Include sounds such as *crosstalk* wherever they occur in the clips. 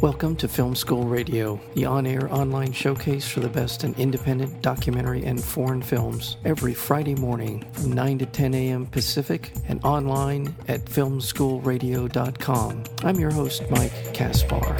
Welcome to Film School Radio, the on air online showcase for the best in independent documentary and foreign films, every Friday morning from 9 to 10 a.m. Pacific and online at filmschoolradio.com. I'm your host, Mike Kaspar.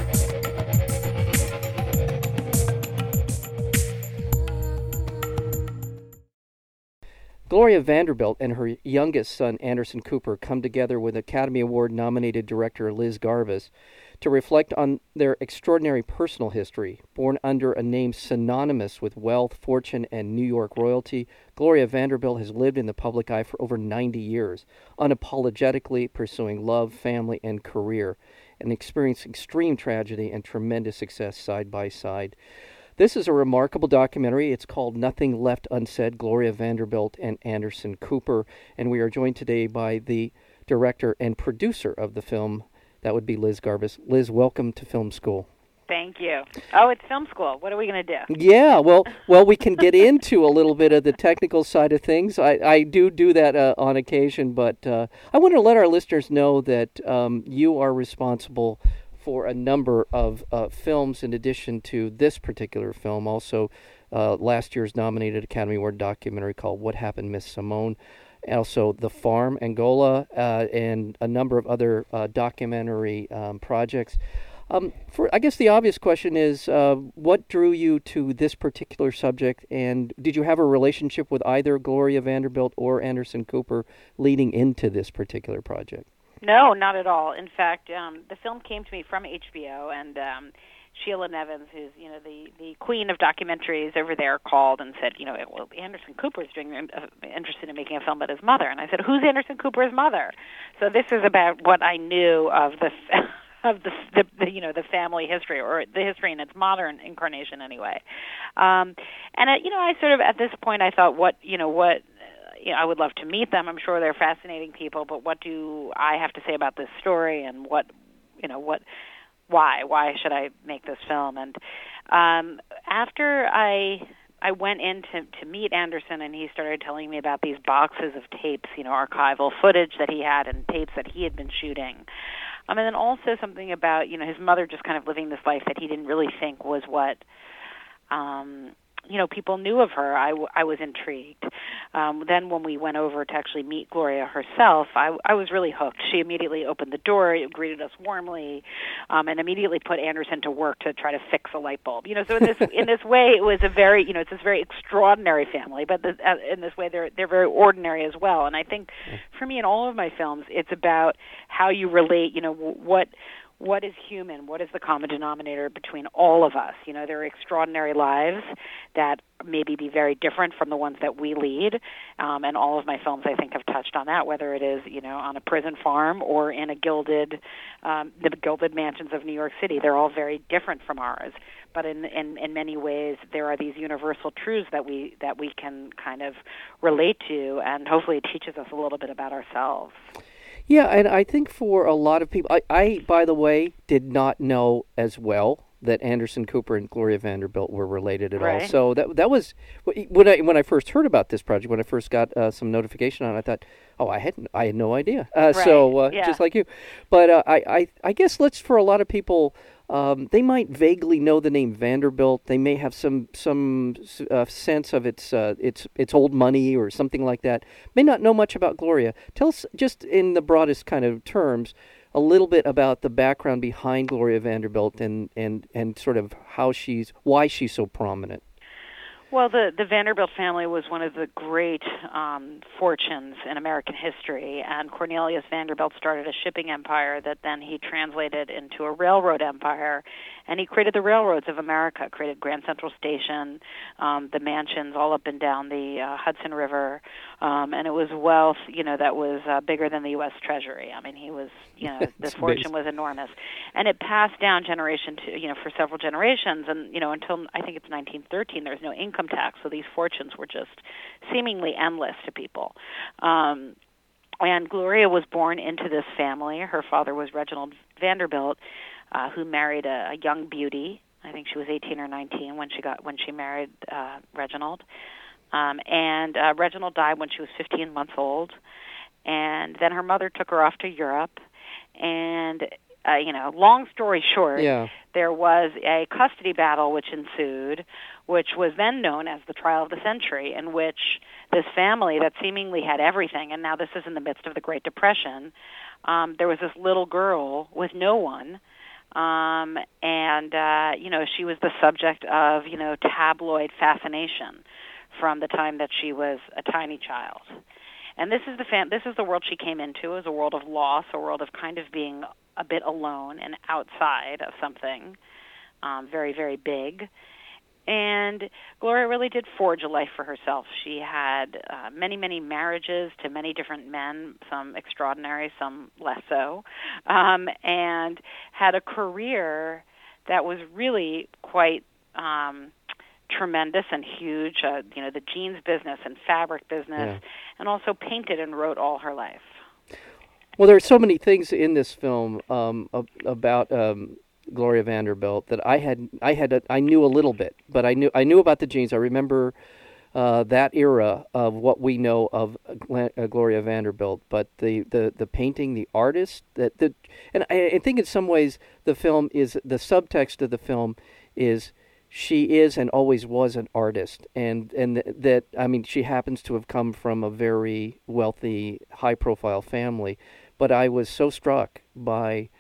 Gloria Vanderbilt and her youngest son, Anderson Cooper, come together with Academy Award nominated director Liz Garbus to reflect on their extraordinary personal history. Born under a name synonymous with wealth, fortune, and New York royalty, Gloria Vanderbilt has lived in the public eye for over 90 years, unapologetically pursuing love, family, and career, and experienced extreme tragedy and tremendous success side by side. This is a remarkable documentary. It's called Nothing Left Unsaid Gloria Vanderbilt and Anderson Cooper. And we are joined today by the director and producer of the film. That would be Liz Garbus. Liz, welcome to film school. Thank you. Oh, it's film school. What are we going to do? Yeah, well, *laughs* well, we can get into a little bit of the technical side of things. I, I do do that uh, on occasion, but uh, I want to let our listeners know that um, you are responsible for a number of uh, films in addition to this particular film. Also, uh, last year's nominated Academy Award documentary called What Happened, Miss Simone. Also, The Farm, Angola, uh, and a number of other uh, documentary um, projects. Um, for I guess the obvious question is, uh, what drew you to this particular subject, and did you have a relationship with either Gloria Vanderbilt or Anderson Cooper leading into this particular project? No, not at all. In fact, um, the film came to me from HBO, and um, Sheila Nevins, who's you know the the queen of documentaries over there, called and said, you know, well, Anderson Cooper is doing uh, interested in making a film about his mother, and I said, who's Anderson Cooper's mother? So this is about what I knew of the. *laughs* of the, the, the you know the family history or the history in its modern incarnation anyway um and uh, you know i sort of at this point i thought what you know what you know, I would love to meet them. I'm sure they're fascinating people, but what do I have to say about this story and what, you know, what why why should I make this film? And um after I I went in to, to meet Anderson and he started telling me about these boxes of tapes, you know, archival footage that he had and tapes that he had been shooting. Um, and then also something about, you know, his mother just kind of living this life that he didn't really think was what um you know people knew of her i, w- I was intrigued. Um, then when we went over to actually meet gloria herself i, I was really hooked. She immediately opened the door greeted us warmly um, and immediately put anderson to work to try to fix a light bulb. You know so in this in this way it was a very you know it's this very extraordinary family but the, uh, in this way they're they're very ordinary as well. And i think for me in all of my films it's about how you relate you know what what is human? What is the common denominator between all of us? You know, there are extraordinary lives that maybe be very different from the ones that we lead. Um, and all of my films, I think, have touched on that, whether it is, you know, on a prison farm or in a gilded, um, the gilded mansions of New York City. They're all very different from ours. But in, in, in many ways, there are these universal truths that we, that we can kind of relate to, and hopefully it teaches us a little bit about ourselves. Yeah, and I think for a lot of people, I, I, by the way, did not know as well that Anderson Cooper and Gloria Vanderbilt were related at right. all. So that that was when I when I first heard about this project, when I first got uh, some notification on it, I thought, oh, I had I had no idea. Uh, right. So uh, yeah. just like you, but uh, I, I I guess let's for a lot of people um, they might vaguely know the name Vanderbilt. They may have some some uh, sense of its uh, its its old money or something like that. May not know much about Gloria. Tell us just in the broadest kind of terms a little bit about the background behind Gloria Vanderbilt and and and sort of how she's why she's so prominent. Well, the the Vanderbilt family was one of the great um, fortunes in American history, and Cornelius Vanderbilt started a shipping empire that then he translated into a railroad empire, and he created the railroads of America, created Grand Central Station, um, the mansions all up and down the uh, Hudson River, um, and it was wealth, you know, that was uh, bigger than the U.S. Treasury. I mean, he was, you know, *laughs* this fortune was enormous, and it passed down generation to, you know, for several generations, and you know, until I think it's 1913, there was no income tax, so these fortunes were just seemingly endless to people. Um, and Gloria was born into this family. Her father was Reginald Vanderbilt, uh, who married a, a young beauty. I think she was 18 or 19 when she got when she married uh, Reginald. Um, and uh, Reginald died when she was 15 months old. And then her mother took her off to Europe, and uh, you know, long story short, Yeah. there was a custody battle which ensued, which was then known as the trial of the century, in which this family that seemingly had everything, and now this is in the midst of the Great Depression, um, there was this little girl with no one. Um, and uh, you know she was the subject of you know tabloid fascination from the time that she was a tiny child. And this is the fan- this is the world she came into as a world of loss, a world of kind of being a bit alone and outside of something um, very very big. And Gloria really did forge a life for herself. She had uh, many, many marriages to many different men, some extraordinary, some less so, um, and had a career that was really quite um, tremendous and huge. Uh, you know, the jeans business and fabric business, Yeah. and also painted and wrote all her life. Well, there are so many things in this film um, about um, Gloria Vanderbilt that I had I had a, I knew a little bit, but I knew I knew about the jeans. I remember uh, that era of what we know of uh, Gloria Vanderbilt, but the, the, the painting, the artist, that the and I, I think in some ways the film is the subtext of the film is she is and always was an artist. And and th- that I mean she happens to have come from a very wealthy high profile family. But I was so struck by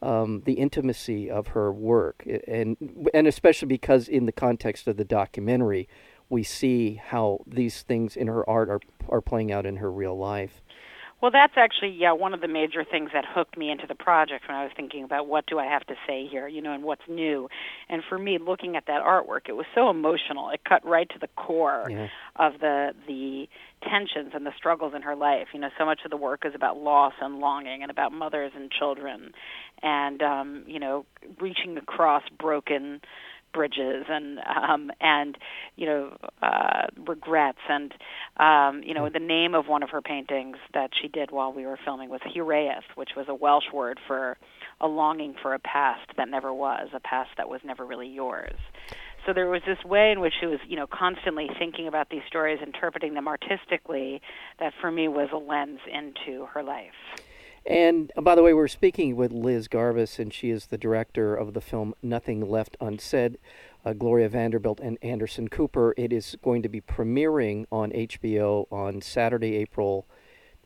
um, the intimacy of her work. And and especially because in the context of the documentary we see how these things in her art are are playing out in her real life Well, that's actually yeah one of the major things that hooked me into the project when I was thinking about what do I have to say here, you know, and what's new. And for me, looking at that artwork, it was so emotional. It cut right to the core Yeah. of the the tensions and the struggles in her life. You know, so much of the work is about loss and longing, and about mothers and children, and um, you know, reaching across broken bridges and um and you know uh regrets and um you know the name of one of her paintings that she did while we were filming was Hiraeth which was a Welsh word for a longing for a past that never was a past that was never really yours. So there was this way in which she was you know constantly thinking about these stories interpreting them artistically that for me was a lens into her life And uh, by the way, we're speaking with Liz Garbus, and she is the director of the film Nothing Left Unsaid. Uh, Gloria Vanderbilt and Anderson Cooper. It is going to be premiering on HBO on Saturday, April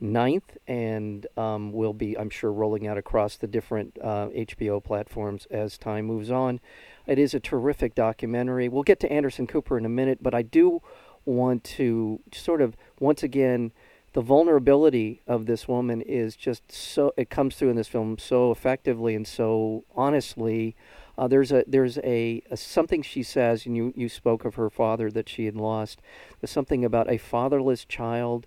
9th, and um, will be, I'm sure, rolling out across the different uh, HBO platforms as time moves on. It is a terrific documentary. We'll get to Anderson Cooper in a minute, but I do want to sort of once again the vulnerability of this woman is just so it comes through in this film so effectively and so honestly uh, there's a there's a, a something she says and you you spoke of her father that she had lost there's something about a fatherless child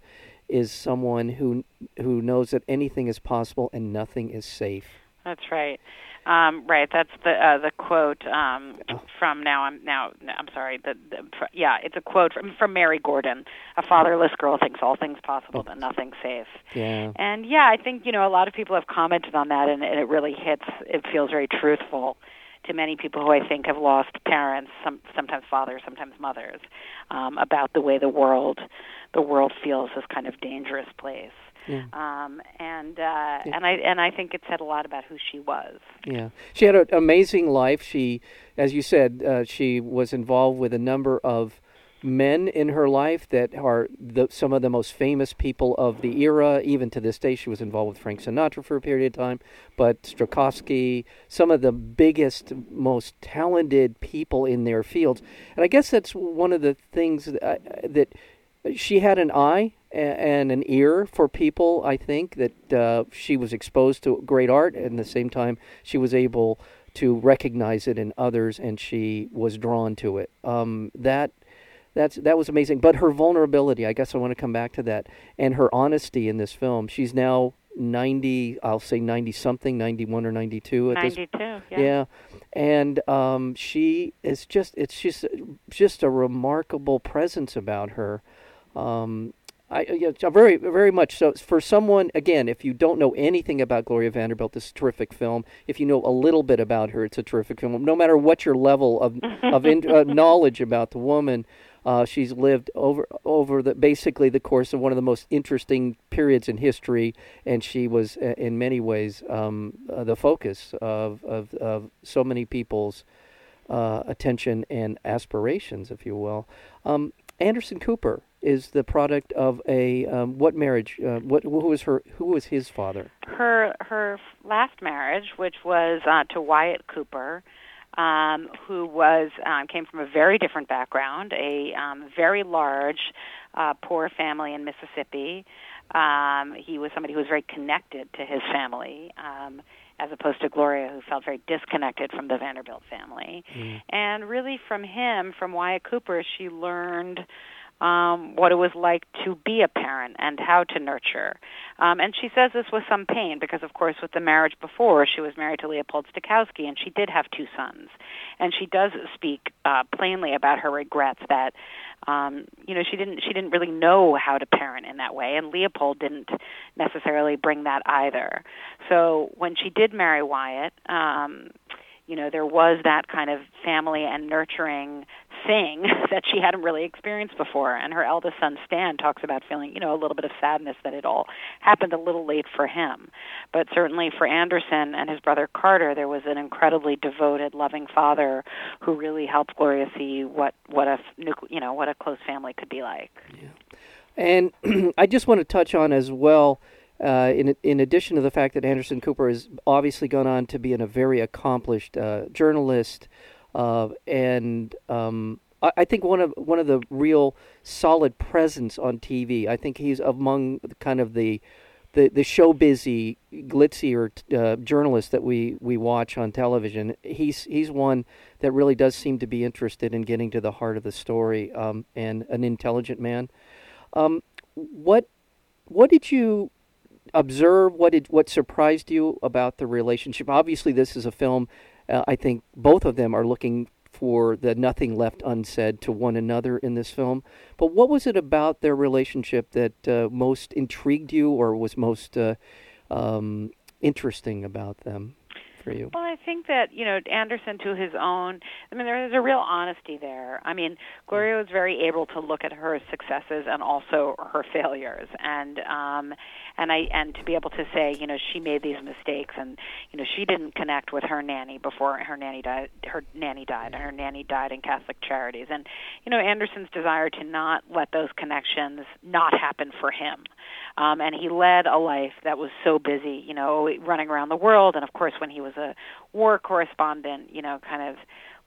is someone who who knows that anything is possible and nothing is safe That's right. Um, right. That's the uh, the quote um, from now. I'm now. I'm sorry. The, the yeah. It's a quote from from Mary Gordon. A fatherless girl thinks all things possible, but nothing safe. yeah And yeah, I think you know a lot of people have commented on that, and, and it really hits. It feels very truthful to many people who I think have lost parents, some sometimes fathers, sometimes mothers, um, about the way the world the world feels this kind of dangerous place. Yeah. Um, and uh, and I and I think it said a lot about who she was. Yeah, she had an amazing life. She, as you said, uh, she was involved with a number of men in her life that are the, some of the most famous people of the era. Even to this day, she was involved with Frank Sinatra for a period of time. But Stokowski, some of the biggest, most talented people in their fields. And I guess that's one of the things that, I, that she had an eye and an ear for people. I think that uh, she was exposed to great art, and at the same time, she was able to recognize it in others, and she was drawn to it. Um, that that's that was amazing. But her vulnerability, I guess, I want to come back to that, and her honesty in this film. She's now ninety, I'll say ninety something, ninety one or ninety two at this Ninety-two. Yeah. yeah, and um, she is just it's just just a remarkable presence about her. Um, I yeah, it's very very much so for someone again. If you don't know anything about Gloria Vanderbilt, this is a terrific film. If you know a little bit about her, it's a terrific film. No matter what your level of *laughs* of in, uh, knowledge about the woman, Uh, she's lived over over the basically the course of one of the most interesting periods in history, and she was uh, in many ways um, uh, the focus of, of, of so many people's uh, attention and aspirations, if you will. Um, Anderson Cooper is the product of a um, what marriage? Uh, what who was her? Who was his father? Her her last marriage, which was uh, to Wyatt Cooper um, who was um, came from a very different background, a um, very large, uh, poor family in Mississippi. Um, he was somebody who was very connected to his family, um, as opposed to Gloria, who felt very disconnected from the Vanderbilt family. Mm. And really, from him, from Wyatt Cooper, she learned um, what it was like to be a parent and how to nurture. Um, and she says this with some pain because, of course, with the marriage before, she was married to Leopold Stokowski, and she did have two sons. And she does speak uh, plainly about her regrets that, um, you know, she didn't she didn't really know how to parent in that way, and Leopold didn't necessarily bring that either. So when she did marry Wyatt. Um, you know there was that kind of family and nurturing thing *laughs* that she hadn't really experienced before. And her eldest son Stan talks about feeling you know a little bit of sadness that it all happened a little late for him. But certainly for Anderson and his brother Carter there was an incredibly devoted loving father who really helped Gloria see what what a you know what a close family could be like. Yeah. and *clears throat* I just want to touch on as well uh, in in addition to the fact that Anderson Cooper has obviously gone on to be a very accomplished uh, journalist, uh, and um, I, I, think one of one of the real solid presence on TV. I think he's among kind of the the, the show busy, glitzier uh, journalists that we, we watch on television. He's he's one that really does seem to be interested in getting to the heart of the story, um, and an intelligent man. Um, what what did you observe what did what surprised you about the relationship? Obviously, this is a film. Uh, I think both of them are looking for the nothing left unsaid to one another in this film. But what was it about their relationship that uh, most intrigued you, or was most uh, um, interesting about them? For you? Well, I think that you know Anderson, to his own. I mean, there's a real honesty there. I mean, Gloria was very able to look at her successes and also her failures, and um, and I and to be able to say, you know, she made these mistakes, and you know, she didn't connect with her nanny before her nanny died. Her nanny died, and her nanny died in Catholic Charities, and you know, Anderson's desire to not let those connections not happen for him. Um, and he led a life that was so busy, you know, running around the world. And of course, when he was a war correspondent, you know, kind of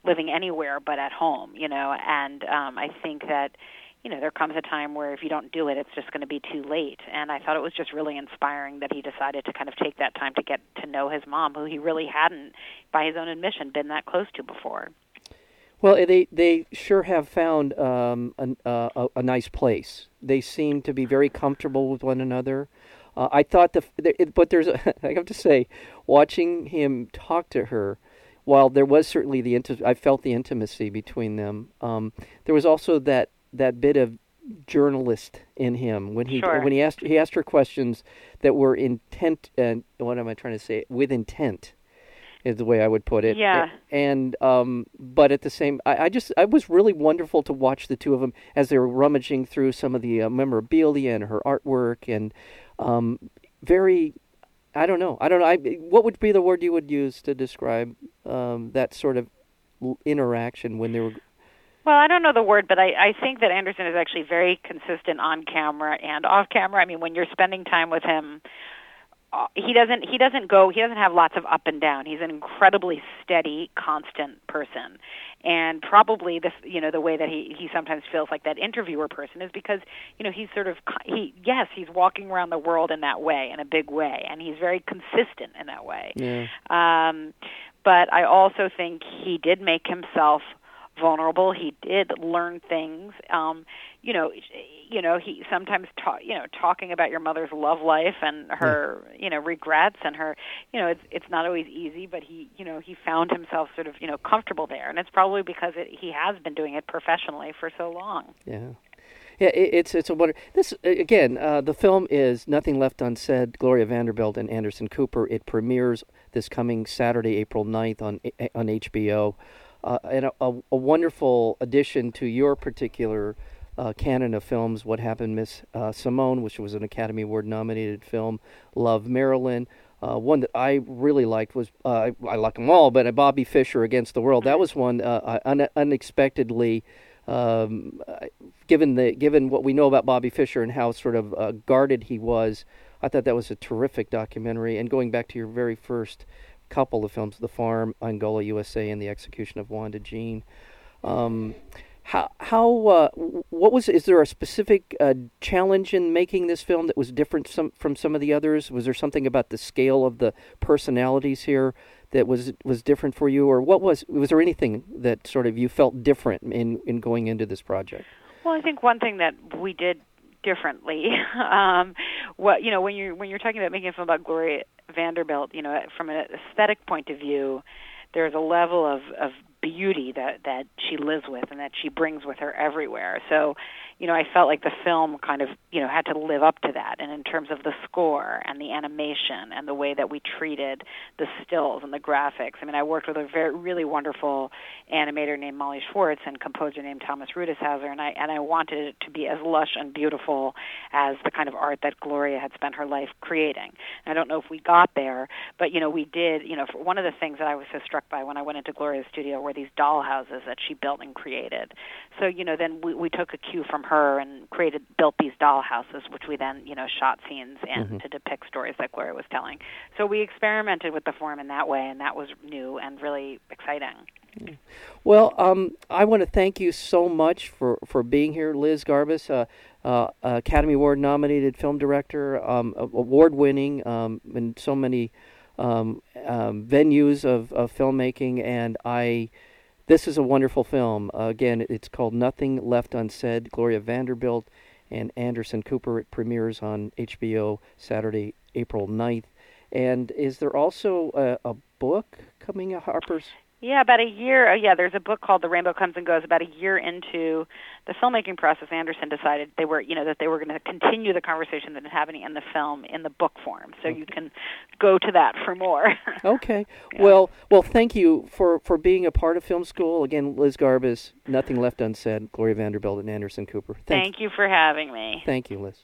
living anywhere but at home, you know. And um, I think that, you know, there comes a time where if you don't do it, it's just going to be too late. And I thought it was just really inspiring that he decided to kind of take that time to get to know his mom, who he really hadn't, by his own admission, been that close to before. Well, they they sure have found um, a, a, a nice place. They seem to be very comfortable with one another. Uh, I thought the, it, but there's a, *laughs* I have to say, watching him talk to her, while there was certainly the I felt the intimacy between them. Um, there was also that that bit of journalist in him when he sure. when he asked he asked her questions that were intent and what am I trying to say with intent is the way I would put it. Yeah. And um, but at the same, I, I just I was really wonderful to watch the two of them as they were rummaging through some of the uh, memorabilia and her artwork and um, very. I don't know. I don't know. I, what would be the word you would use to describe um, that sort of interaction when they were well, I don't know the word, but I, I think that Anderson is actually very consistent on camera and off camera. I mean, when you're spending time with him, he doesn't he doesn't go he doesn't have lots of up and down. He's an incredibly steady constant person. And probably this you know the way that he he sometimes feels like that interviewer person is because you know he's sort of he yes he's walking around the world in that way in a big way. And he's very consistent in that way. Yeah. um but i also think he did make himself vulnerable. He did learn things. Um, you know, you know, he sometimes talk, you know, talking about your mother's love life and her, yeah. you know, regrets and her, you know, it's it's not always easy, but he, you know, he found himself sort of, you know, comfortable there, and it's probably because it, he has been doing it professionally for so long. Yeah. Yeah, it, it's it's a wonder. This again, uh, the film is Nothing Left Unsaid. Gloria Vanderbilt and Anderson Cooper. It premieres this coming Saturday, April 9th on on HBO. Uh, and a, a, a, wonderful addition to your particular uh, canon of films. What Happened, Miss uh, Simone, which was an Academy Award nominated film. Love Marilyn. Uh, one that I really liked was uh, I like them all, but Bobby Fischer Against the World. That was one uh, un- unexpectedly. Um, given the given what we know about Bobby Fischer and how sort of guarded he was, I thought that was a terrific documentary. And going back to your very first couple of films, The Farm, Angola, USA, and The Execution of Wanda Jean. Um, how how uh, what was is there a specific uh, challenge in making this film that was different some, from some of the others? Was there something about the scale of the personalities here that was was different for you, or what was was there anything that sort of you felt different in in going into this project? Well, I think one thing that we did differently. *laughs* um, what you know when you're when you're talking about making a film about Gloria Vanderbilt, you know, from an aesthetic point of view, there's a level of of beauty that that she lives with and that she brings with her everywhere. So, you know, I felt like the film kind of, you know, had to live up to that. And in terms of the score and the animation and the way that we treated the stills and the graphics. I mean, I worked with a very really wonderful animator named Molly Schwartz and composer named Thomas Rudishauser, and I and I wanted it to be as lush and beautiful as the kind of art that Gloria had spent her life creating. And I don't know if we got there, but you know, we did. You know, one of the things that I was so struck by when I went into Gloria's studio were these doll houses that she built and created. So you know, then we, we took a cue from her and created built these doll houses, which we then you know shot scenes in mm-hmm. to depict stories that Gloria was telling. So we experimented with the form in that way, and that was new and really exciting. Well, um, I want to thank you so much for, for being here, Liz Garbus, uh, uh, Academy Award nominated film director, um, award winning um, in so many um, um, venues of, of filmmaking, and I. This is a wonderful film. Uh, again, it's called Nothing Left Unsaid. Gloria Vanderbilt and Anderson Cooper. It premieres on HBO Saturday, April 9th. And is there also a, a book coming out, Harper's? Yeah, about a year. Oh, yeah, there's a book called The Rainbow Comes and Goes. About a year into the filmmaking process, Anderson decided they were, you know, that they were going to continue the conversation that had happening in the film in the book form. So okay. you can go to that for more. *laughs* okay. Yeah. Well, well, thank you for for being a part of film school. Again, Liz Garbus, Nothing Left Unsaid, Gloria Vanderbilt, and Anderson Cooper. Thank, thank you for having me. Thank you, Liz.